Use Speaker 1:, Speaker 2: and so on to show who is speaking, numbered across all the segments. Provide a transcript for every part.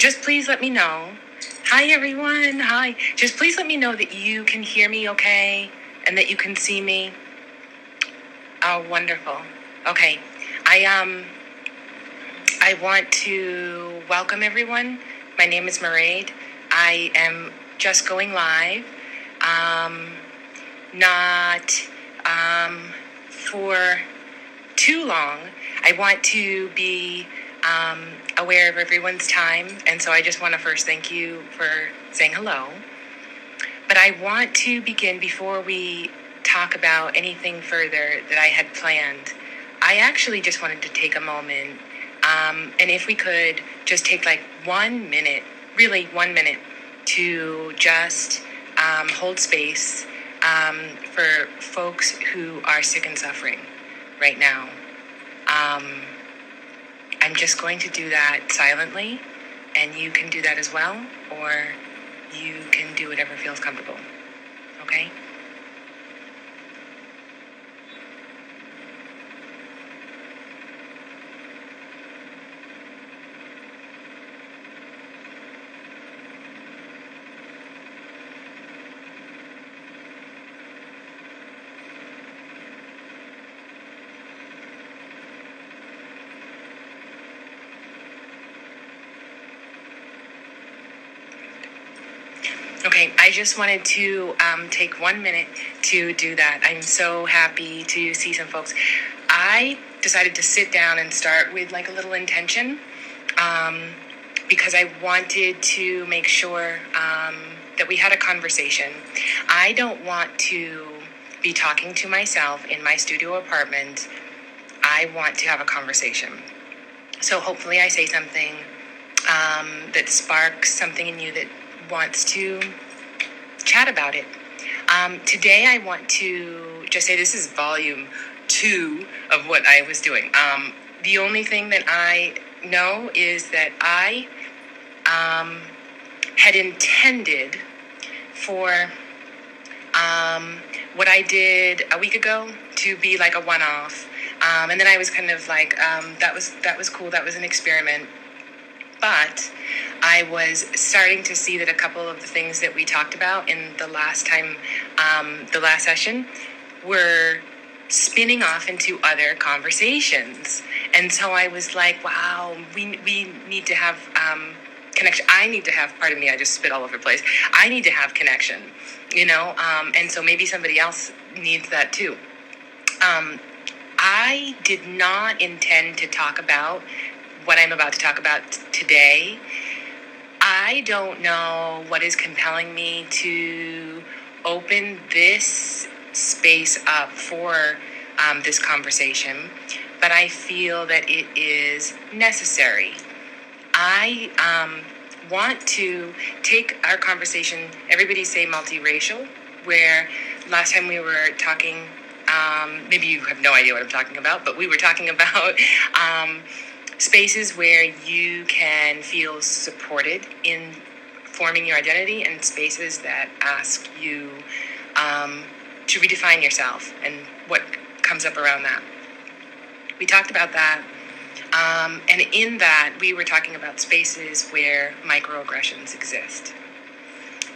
Speaker 1: just please let me know. Hi, everyone. Hi. Just please let me know that you can hear me okay and that you can see me. Oh, wonderful. Okay. I, um, I want to welcome everyone. My name is Mairead. I am just going live. Um, not um, for too long. I want to be um, aware of everyone's time, and so I just want to first thank you for saying hello. But I want to begin before we talk about anything further that I had planned. I actually just wanted to take a moment, um, and if we could just take like one minute, really one minute, to just um, hold space um, for folks who are sick and suffering right now. Um, I'm just going to do that silently, and you can do that as well, or you can do whatever feels comfortable. Okay? Okay, I just wanted to um, take one minute to do that. I'm so happy to see some folks. I decided to sit down and start with like a little intention um, because I wanted to make sure um, that we had a conversation. I don't want to be talking to myself in my studio apartment. I want to have a conversation. So hopefully, I say something um, that sparks something in you that wants to chat about it. Um, today, I want to just say this is volume two of what I was doing. Um, the only thing that I know is that I um, had intended for um, what I did a week ago to be like a one-off, um, and then I was kind of like, um, that was that was cool. That was an experiment, but I was starting to see that a couple of the things that we talked about in the last time, um, the last session, were spinning off into other conversations. And so I was like, wow, we, we need to have um, connection. I need to have, pardon me, I just spit all over the place. I need to have connection, you know? Um, and so maybe somebody else needs that too. Um, I did not intend to talk about what I'm about to talk about today I don't know what is compelling me to open this space up for um, this conversation, but I feel that it is necessary. I um, want to take our conversation, everybody say multiracial, where last time we were talking, um, maybe you have no idea what I'm talking about, but we were talking about um, spaces where you can feel supported in forming your identity and spaces that ask you um, to redefine yourself and what comes up around that. We talked about that. Um, and in that, we were talking about spaces where microaggressions exist.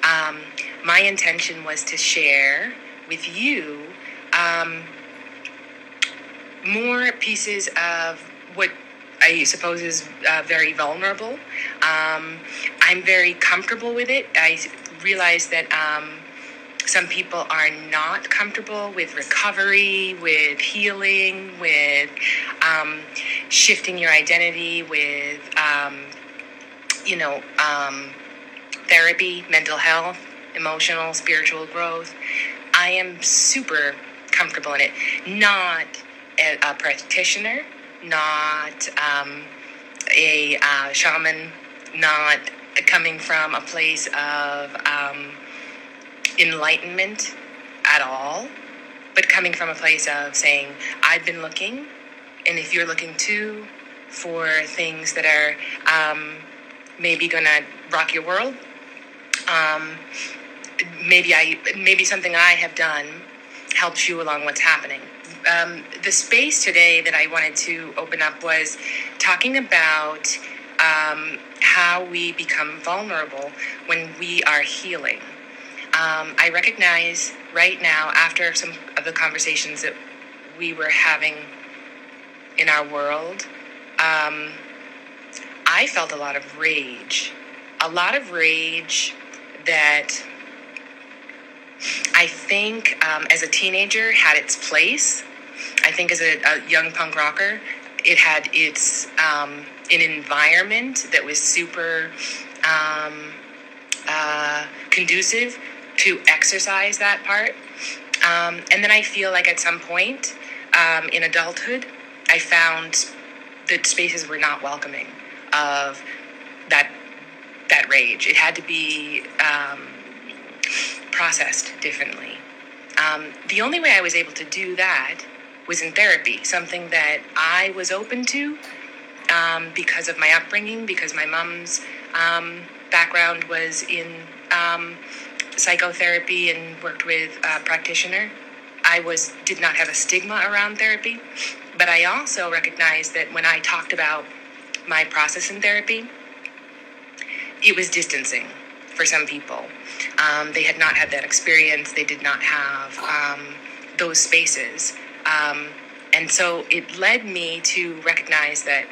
Speaker 1: Um, my intention was to share with you um, more pieces of what I suppose is uh, very vulnerable. Um, I'm very comfortable with it. I realize that um, some people are not comfortable with recovery, with healing, with um, shifting your identity, with um, you know um, therapy, mental health, emotional, spiritual growth. I am super comfortable in it. Not a, a practitioner not um, a uh, shaman, not coming from a place of um, enlightenment at all, but coming from a place of saying, I've been looking, and if you're looking too for things that are um, maybe to rock your world, um, maybe I maybe something I have done helps you along what's happening um, the space today that I wanted to open up was talking about um, how we become vulnerable when we are healing. Um, I recognize right now, after some of the conversations that we were having in our world, um, I felt a lot of rage. A lot of rage that I think um, as a teenager had its place. I think as a, a young punk rocker, it had its um, an environment that was super um, uh, conducive to exercise that part. Um, and then I feel like at some point um, in adulthood, I found that spaces were not welcoming of that that rage. It had to be um, processed differently. Um, the only way I was able to do that was in therapy, something that I was open to um, because of my upbringing, because my mom's um, background was in um, psychotherapy and worked with a practitioner. I was did not have a stigma around therapy, but I also recognized that when I talked about my process in therapy, it was distancing for some people. Um, they had not had that experience. They did not have um, those spaces. Um, and so it led me to recognize that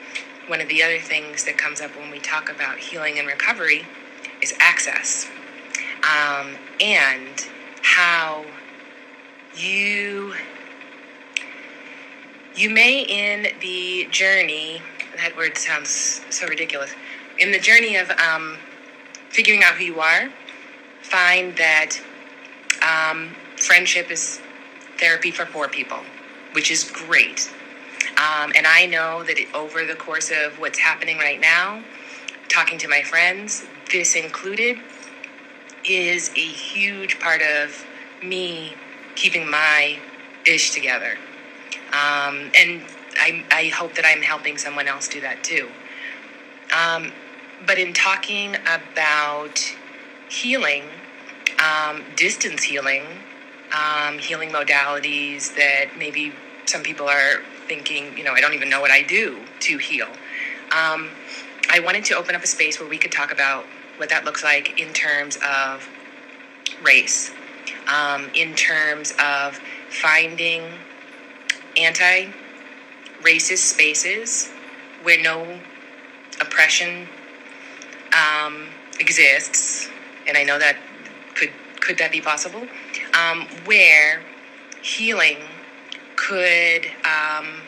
Speaker 1: one of the other things that comes up when we talk about healing and recovery is access. Um, and how you you may in the journey that word sounds so ridiculous in the journey of um, figuring out who you are find that um, friendship is therapy for poor people which is great um, and I know that it, over the course of what's happening right now, talking to my friends, this included, is a huge part of me keeping my ish together. Um, and I, I hope that I'm helping someone else do that too. Um, but in talking about healing, um, distance healing, um, healing modalities that maybe some people are thinking, you know, I don't even know what I do to heal. Um, I wanted to open up a space where we could talk about what that looks like in terms of race, um, in terms of finding anti racist spaces where no oppression um, exists, and I know that could could that be possible, um, where healing could um,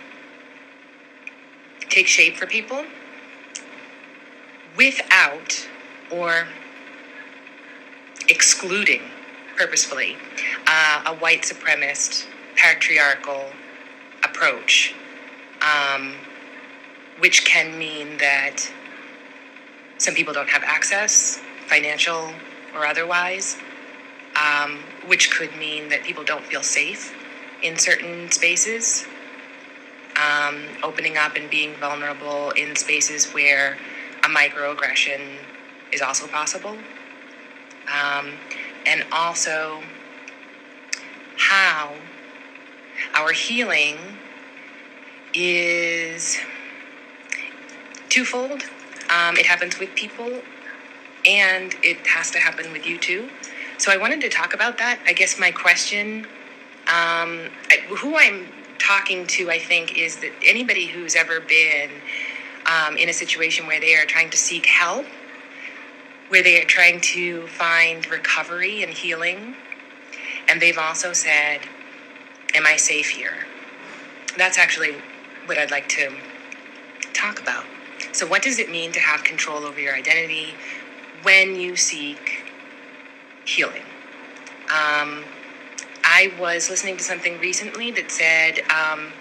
Speaker 1: take shape for people without or excluding purposefully uh, a white supremacist patriarchal approach, um, which can mean that some people don't have access, financial or otherwise, um, which could mean that people don't feel safe in certain spaces, um, opening up and being vulnerable in spaces where a microaggression is also possible, um, and also how our healing is twofold. Um, it happens with people, and it has to happen with you too. So I wanted to talk about that. I guess my question um, I, who I'm talking to, I think, is that anybody who's ever been um, in a situation where they are trying to seek help, where they are trying to find recovery and healing, and they've also said, Am I safe here? That's actually what I'd like to talk about. So, what does it mean to have control over your identity when you seek healing? Um, I was listening to something recently that said um,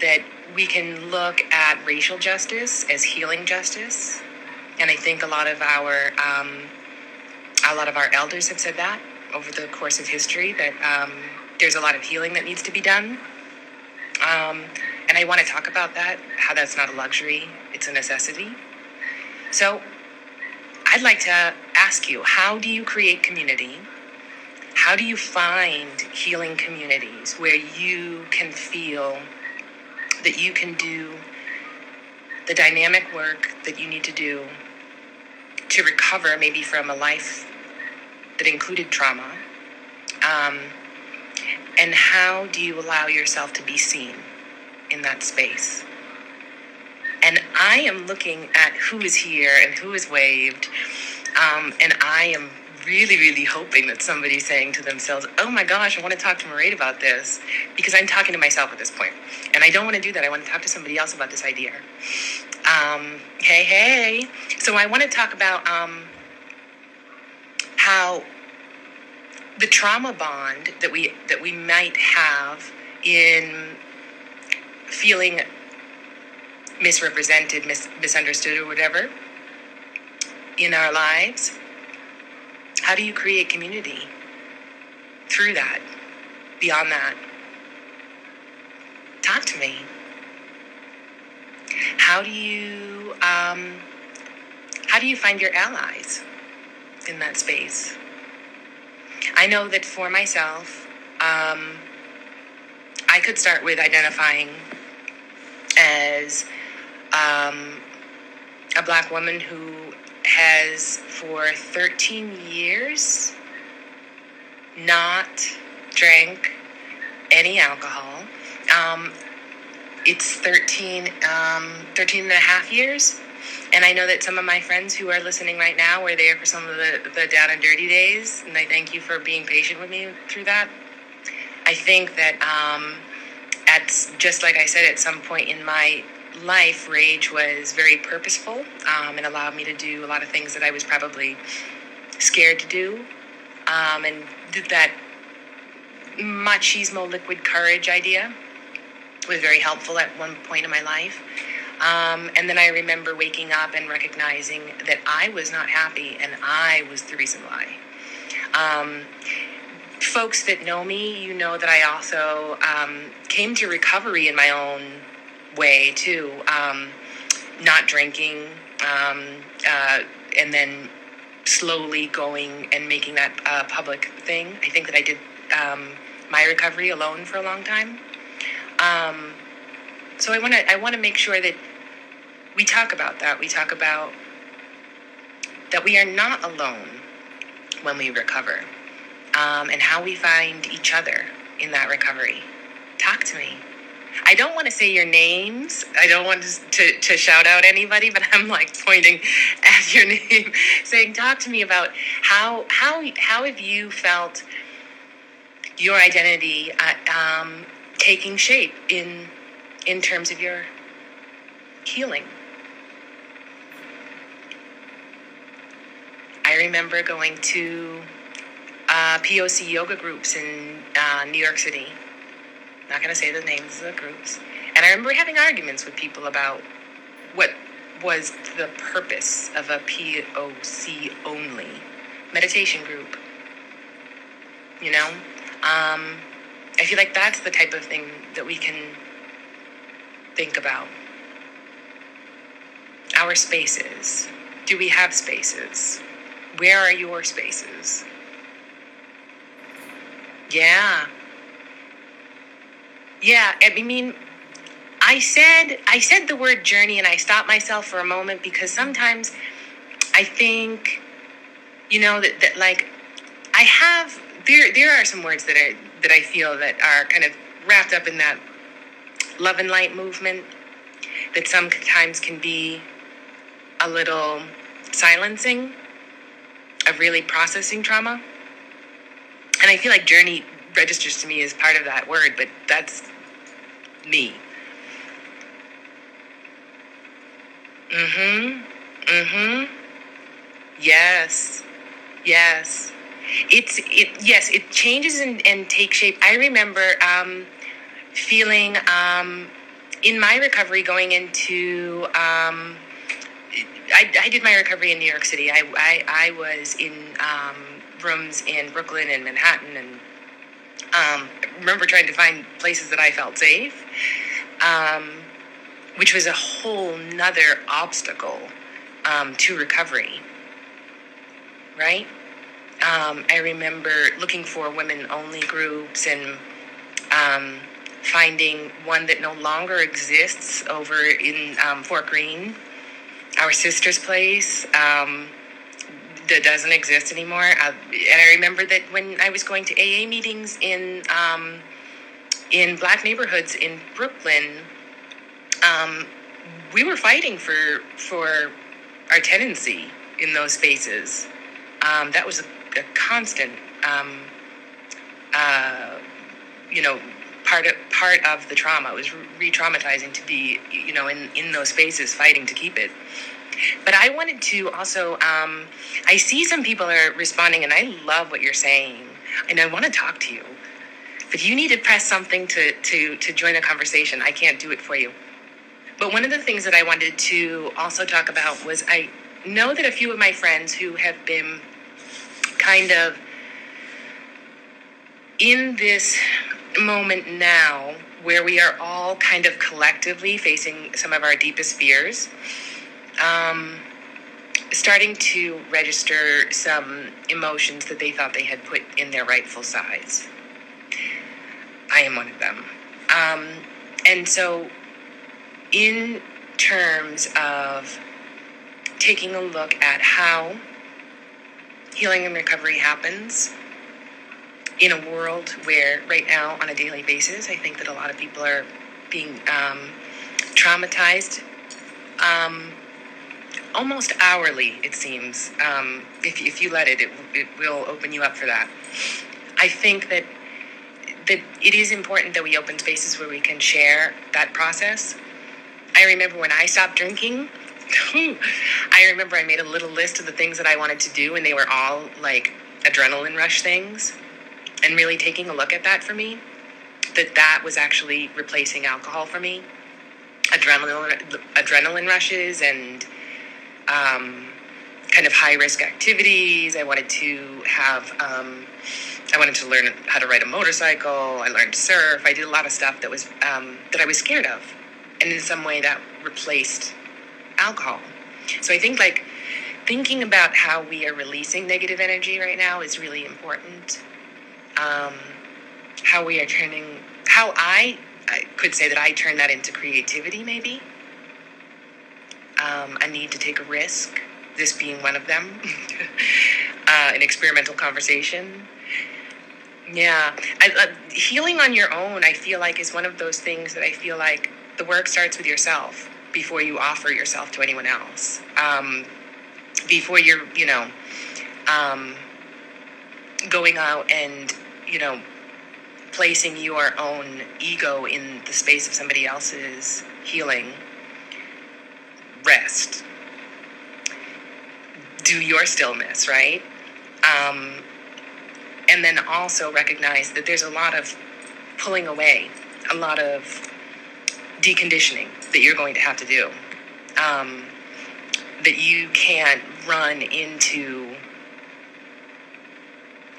Speaker 1: that we can look at racial justice as healing justice, and I think a lot of our um, a lot of our elders have said that over the course of history that um, there's a lot of healing that needs to be done. Um, and I want to talk about that, how that's not a luxury, it's a necessity. So I'd like to ask you how do you create community? How do you find healing communities where you can feel that you can do the dynamic work that you need to do to recover maybe from a life that included trauma? Um, and how do you allow yourself to be seen in that space? And I am looking at who is here and who is waved. Um, and I am really, really hoping that somebody's saying to themselves, oh my gosh, I want to talk to Mairead about this because I'm talking to myself at this point. And I don't want to do that. I want to talk to somebody else about this idea. Um, hey, hey. So I want to talk about um, how the trauma bond that we that we might have in feeling misrepresented, mis- misunderstood, or whatever in our lives. How do you create community through that, beyond that? Talk to me. How do you um, how do you find your allies in that space? I know that for myself, um, I could start with identifying as um, a black woman who has for 13 years not drank any alcohol. Um, it's 13, um, 13 and a half years. And I know that some of my friends who are listening right now were there for some of the, the down and dirty days. And I thank you for being patient with me through that. I think that um, at just like I said, at some point in my life, rage was very purposeful um, and allowed me to do a lot of things that I was probably scared to do. Um, and that machismo liquid courage idea was very helpful at one point in my life. Um, and then I remember waking up and recognizing that I was not happy and I was the reason why. Um, folks that know me, you know that I also um, came to recovery in my own way too. Um, not drinking, um, uh, and then slowly going and making that a public thing. I think that I did um, my recovery alone for a long time. Um, so I want to I want to make sure that we talk about that. We talk about that we are not alone when we recover, um, and how we find each other in that recovery. Talk to me. I don't want to say your names. I don't want to, to, to, shout out anybody, but I'm like pointing at your name, saying, "Talk to me about how how how have you felt your identity uh, um, taking shape in in terms of your healing." I remember going to uh, POC yoga groups in uh, New York City not going to say the names of the groups. And I remember having arguments with people about what was the purpose of a POC only meditation group. You know? Um, I feel like that's the type of thing that we can think about. Our spaces. Do we have spaces? Where are your spaces? Yeah, yeah, I mean, I said I said the word journey, and I stopped myself for a moment because sometimes I think, you know, that, that like I have there there are some words that are that I feel that are kind of wrapped up in that love and light movement that sometimes can be a little silencing of really processing trauma. And I feel like journey registers to me as part of that word, but that's me. Mm-hmm. Mm-hmm. Yes. Yes. It's it yes, it changes and, and takes shape. I remember um, feeling um, in my recovery going into um, I, I did my recovery in New York City. I, I, I was in um, rooms in Brooklyn and Manhattan and um, remember trying to find places that I felt safe, um, which was a whole nother obstacle um, to recovery. Right? Um, I remember looking for women only groups and um, finding one that no longer exists over in um, Fort Greene, our sister's place. That doesn't exist anymore. Uh, and I remember that when I was going to AA meetings in um, in black neighborhoods in Brooklyn, um, we were fighting for for our tenancy in those spaces. Um, that was a, a constant, um, uh, you know, part of part of the trauma. It was re-traumatizing to be, you know, in in those spaces fighting to keep it. But I wanted to also, um, I see some people are responding, and I love what you're saying, and I want to talk to you. But you need to press something to to to join the conversation. I can't do it for you. But one of the things that I wanted to also talk about was I know that a few of my friends who have been kind of in this moment now where we are all kind of collectively facing some of our deepest fears, um, starting to register some emotions that they thought they had put in their rightful size. I am one of them. Um, and so, in terms of taking a look at how healing and recovery happens in a world where, right now, on a daily basis, I think that a lot of people are being um, traumatized um, almost hourly, it seems. Um, if, if you let it, it, it will open you up for that. I think that that it is important that we open spaces where we can share that process. I remember when I stopped drinking, I remember I made a little list of the things that I wanted to do, and they were all like adrenaline rush things. And really taking a look at that for me, that that was actually replacing alcohol for me. Adrenaline, adrenaline rushes and um, kind of high risk activities. I wanted to have, um, I wanted to learn how to ride a motorcycle. I learned to surf. I did a lot of stuff that was um, that I was scared of, and in some way that replaced alcohol. So I think like thinking about how we are releasing negative energy right now is really important. Um, how we are turning, how I, I could say that I turn that into creativity, maybe. Um, a need to take a risk, this being one of them, uh, an experimental conversation. Yeah, I, uh, healing on your own, I feel like, is one of those things that I feel like the work starts with yourself before you offer yourself to anyone else. Um, before you're, you know, um, going out and, you know, placing your own ego in the space of somebody else's healing, rest. Do your stillness, right? Um, and then also recognize that there's a lot of pulling away, a lot of deconditioning that you're going to have to do. Um, that you can't run into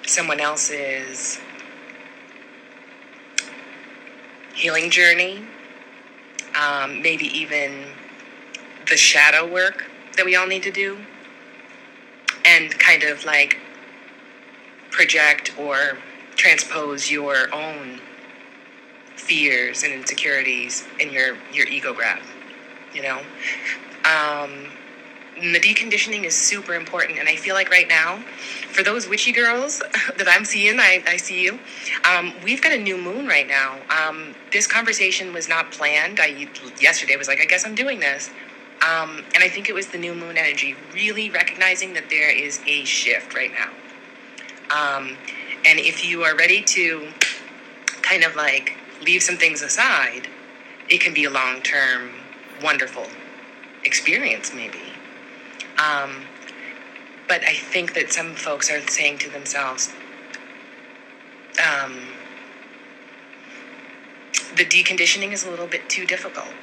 Speaker 1: someone else's healing journey, um, maybe even the shadow work that we all need to do, and kind of like project or transpose your own fears and insecurities in your your ego grab you know? Um, the deconditioning is super important and i feel like right now for those witchy girls that i'm seeing i, I see you um, we've got a new moon right now. Um, this conversation was not planned. I yesterday was like i guess i'm doing this um, and i think it was the new moon energy really recognizing that there is a shift right now um, and if you are ready to kind of like leave some things aside, it can be a long term, wonderful experience, maybe. Um, but I think that some folks are saying to themselves, um, the deconditioning is a little bit too difficult.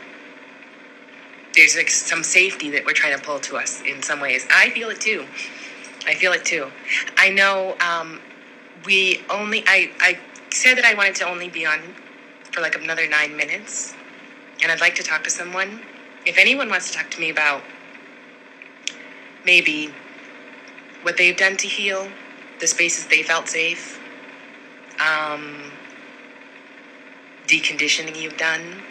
Speaker 1: There's like some safety that we're trying to pull to us in some ways. I feel it too. I feel it too. I know um, we only, I, I said that I wanted to only be on for like another nine minutes, and I'd like to talk to someone. If anyone wants to talk to me about maybe what they've done to heal, the spaces they felt safe, um, deconditioning you've done,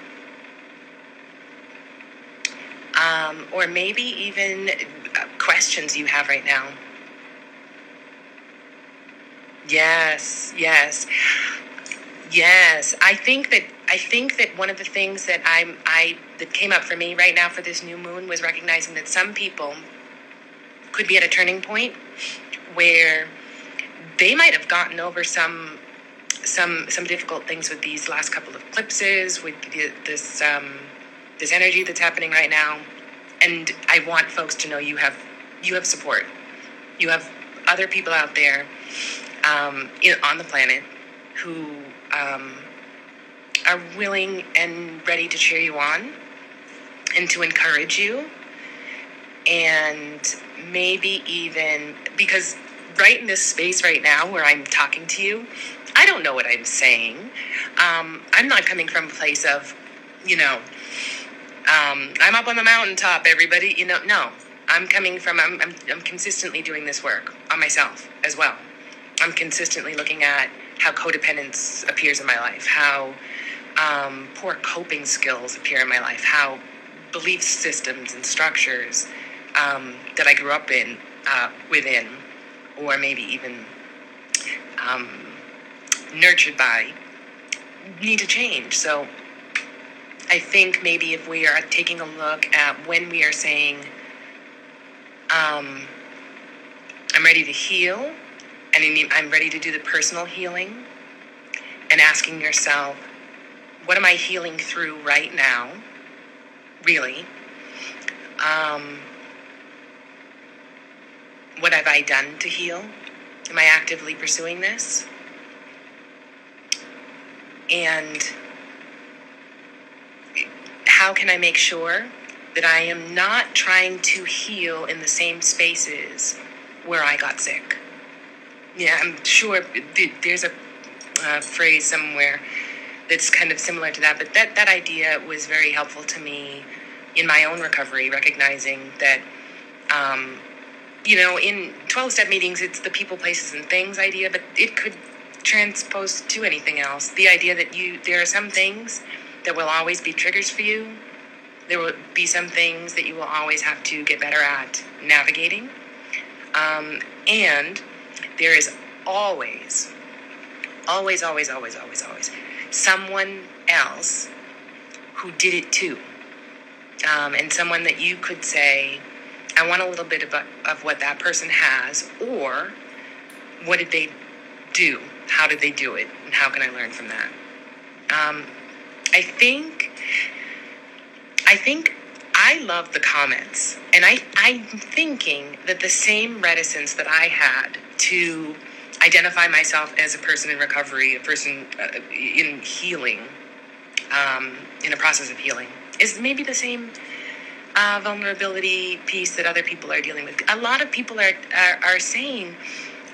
Speaker 1: um, or maybe even uh, questions you have right now Yes, yes. Yes, I think that I think that one of the things that I'm I that came up for me right now for this new moon was recognizing that some people could be at a turning point where they might have gotten over some some some difficult things with these last couple of eclipses with this um, this energy that's happening right now and I want folks to know you have you have support you have other people out there um, in, on the planet who um, are willing and ready to cheer you on and to encourage you and maybe even because right in this space right now where I'm talking to you, I don't know what I'm saying. Um, I'm not coming from a place of, you know, um, I'm up on the mountaintop, everybody. You know, no. I'm coming from, I'm, I'm, I'm consistently doing this work on myself as well. I'm consistently looking at how codependence appears in my life, how um, poor coping skills appear in my life, how belief systems and structures um, that I grew up in uh, within, or maybe even um, nurtured by, need to change. So I think maybe if we are taking a look at when we are saying, um, I'm ready to heal, and I'm ready to do the personal healing, and asking yourself, what am I healing through right now? Really? Um, what have I done to heal? Am I actively pursuing this? And how can I make sure that I am not trying to heal in the same spaces where I got sick? Yeah, I'm sure there's a phrase somewhere that's kind of similar to that, but that, that idea was very helpful to me in my own recovery, recognizing that um, you know, in 12 step meetings, it's the people, places, and things idea, but it could transpose to anything else. The idea that you, there are some things that will always be triggers for you, there will be some things that you will always have to get better at navigating. Um, and there is always, always, always, always, always, always someone else who did it too. Um, and someone that you could say, I want a little bit of, of what that person has, or what did they do? How did they do it? And how can I learn from that? Um, I think, I think I love the comments, and I, I'm thinking that the same reticence that I had to identify myself as a person in recovery, a person uh, in healing, um, in a process of healing, is maybe the same uh, vulnerability piece that other people are dealing with. A lot of people are are, are saying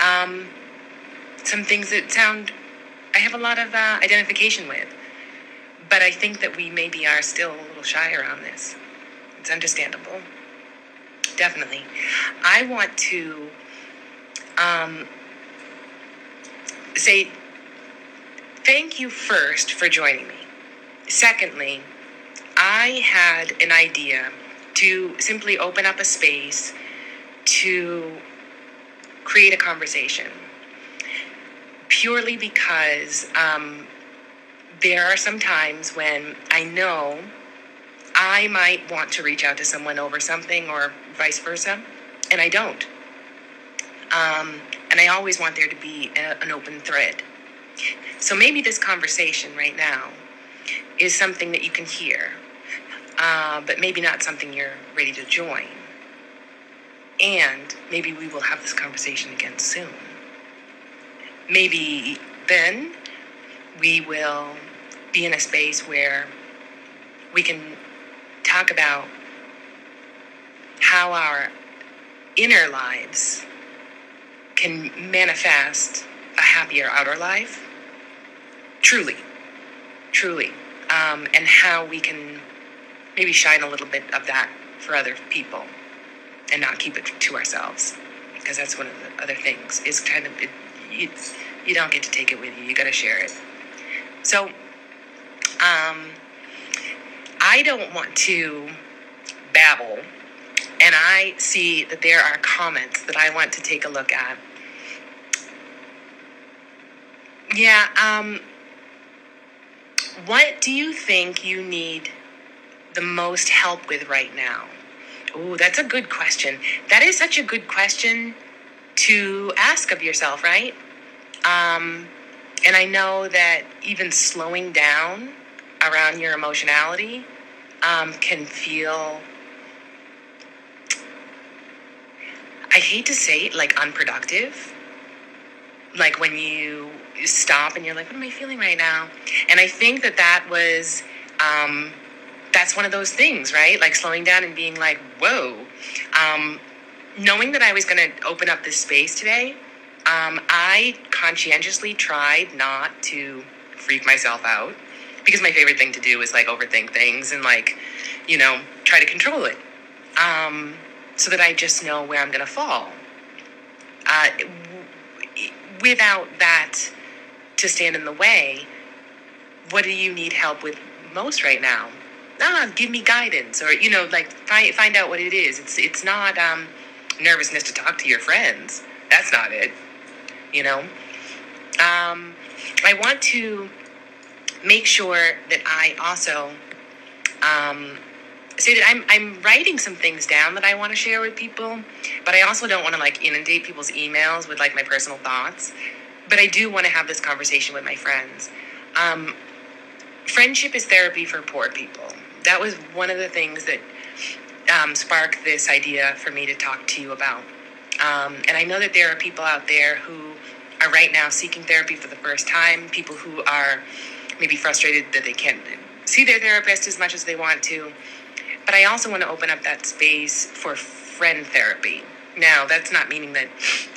Speaker 1: um, some things that sound I have a lot of uh, identification with, but I think that we maybe are still a little shy around this. It's understandable, definitely. I want to um, say thank you first for joining me. Secondly, I had an idea to simply open up a space to create a conversation purely because um, there are some times when I know I might want to reach out to someone over something or vice versa, and I don't. Um, and I always want there to be a, an open thread. So maybe this conversation right now is something that you can hear uh, but maybe not something you're ready to join. And maybe we will have this conversation again soon. Maybe then we will be in a space where we can talk about how our inner lives can manifest a happier outer life. Truly, truly. Um, and how we can maybe shine a little bit of that for other people and not keep it to ourselves because that's one of the other things is kind of it, you, you don't get to take it with you you got to share it so um, i don't want to babble and i see that there are comments that i want to take a look at Yeah. Um, what do you think you need the most help with right now? Oh, that's a good question. That is such a good question to ask of yourself, right? Um, and I know that even slowing down around your emotionality um, can feel, I hate to say it, like unproductive. Like when you stop and you're like, what am I feeling right now? And I think that that was, um, that's one of those things, right? Like slowing down and being like, whoa. Um, knowing that I was going to open up this space today, um, I conscientiously tried not to freak myself out because my favorite thing to do is like overthink things and like, you know, try to control it um, so that I just know where I'm going to fall. Uh, w- without that to stand in the way, what do you need help with most right now? Ah, give me guidance, or you know, like find find out what it is. It's it's not um, nervousness to talk to your friends. That's not it. You know, um, I want to make sure that I also um, say that I'm I'm writing some things down that I want to share with people, but I also don't want to like inundate people's emails with like my personal thoughts. But I do want to have this conversation with my friends. Um, friendship is therapy for poor people. That was one of the things that um, sparked this idea for me to talk to you about. Um, and I know that there are people out there who are right now seeking therapy for the first time, people who are maybe frustrated that they can't see their therapist as much as they want to. But I also want to open up that space for friend therapy. Now, that's not meaning that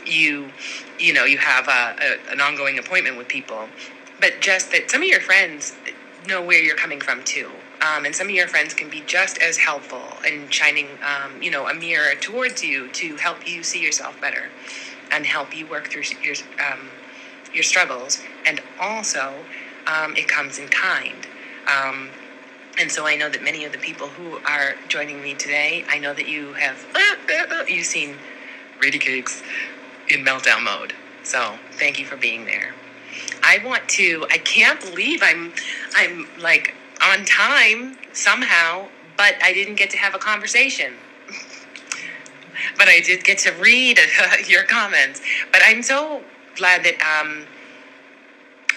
Speaker 1: you, you know, you have a, a, an ongoing appointment with people, but just that some of your friends know where you're coming from too. Um, and some of your friends can be just as helpful in shining, um, you know, a mirror towards you to help you see yourself better and help you work through your um, your struggles. And also, um, it comes in kind. Um, and so I know that many of the people who are joining me today, I know that you have you've seen Rady Cakes in meltdown mode. So thank you for being there. I want to. I can't believe I'm. I'm like on time somehow, but I didn't get to have a conversation. but I did get to read your comments. But I'm so glad that um,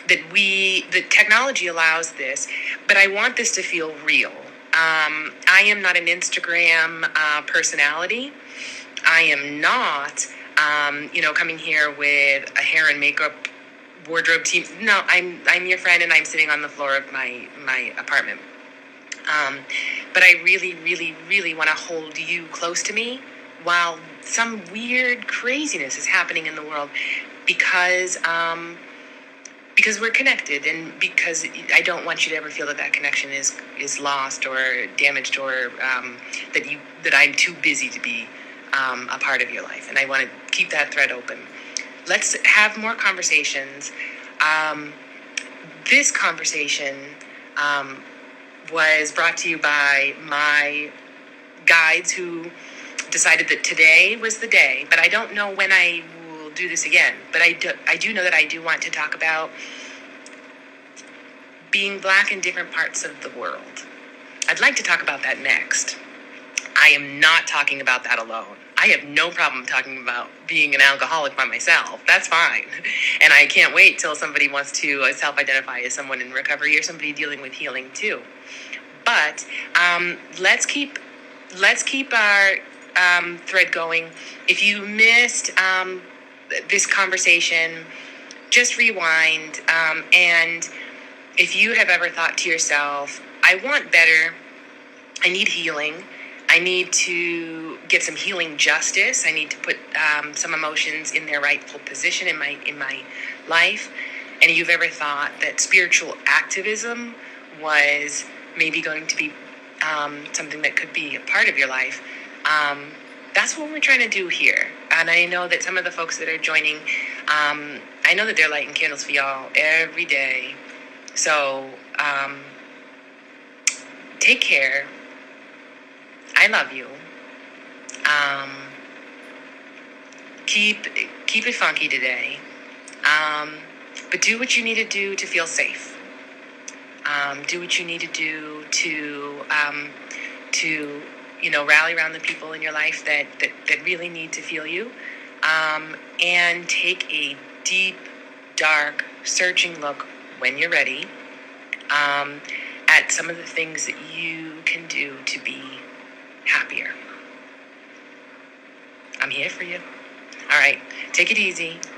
Speaker 1: that we the technology allows this. But I want this to feel real. Um, I am not an Instagram uh, personality. I am not, um, you know, coming here with a hair and makeup wardrobe team. No, I'm I'm your friend, and I'm sitting on the floor of my my apartment. Um, but I really, really, really want to hold you close to me while some weird craziness is happening in the world, because um, because we're connected, and because I don't want you to ever feel that that connection is is lost or damaged, or um, that you that I'm too busy to be um, a part of your life, and I want to keep that thread open let's have more conversations. Um, this conversation um, was brought to you by my guides who decided that today was the day, but I don't know when I do this again. But I do, I do know that I do want to talk about being black in different parts of the world. I'd like to talk about that next. I am not talking about that alone. I have no problem talking about being an alcoholic by myself. That's fine. And I can't wait till somebody wants to uh, self identify as someone in recovery or somebody dealing with healing too. But um, let's keep let's keep our um, thread going. If you missed um, this conversation, just rewind. Um, and if you have ever thought to yourself, I want better, I need healing, I need to get some healing justice. I need to put um, some emotions in their rightful position in my in my life. And you've ever thought that spiritual activism was maybe going to be um, something that could be a part of your life? Um, that's what we're trying to do here. And I know that some of the folks that are joining, um, I know that they're lighting candles for y'all every day. So um, take care I love you. Um, keep keep it funky today. Um, but do what you need to do to feel safe. Um, do what you need to do to um, to you know rally around the people in your life that that, that really need to feel you, um, and take a deep, dark, searching look when you're ready um, at some of the things that you can do to be happier. I'm here for you. All right, take it easy.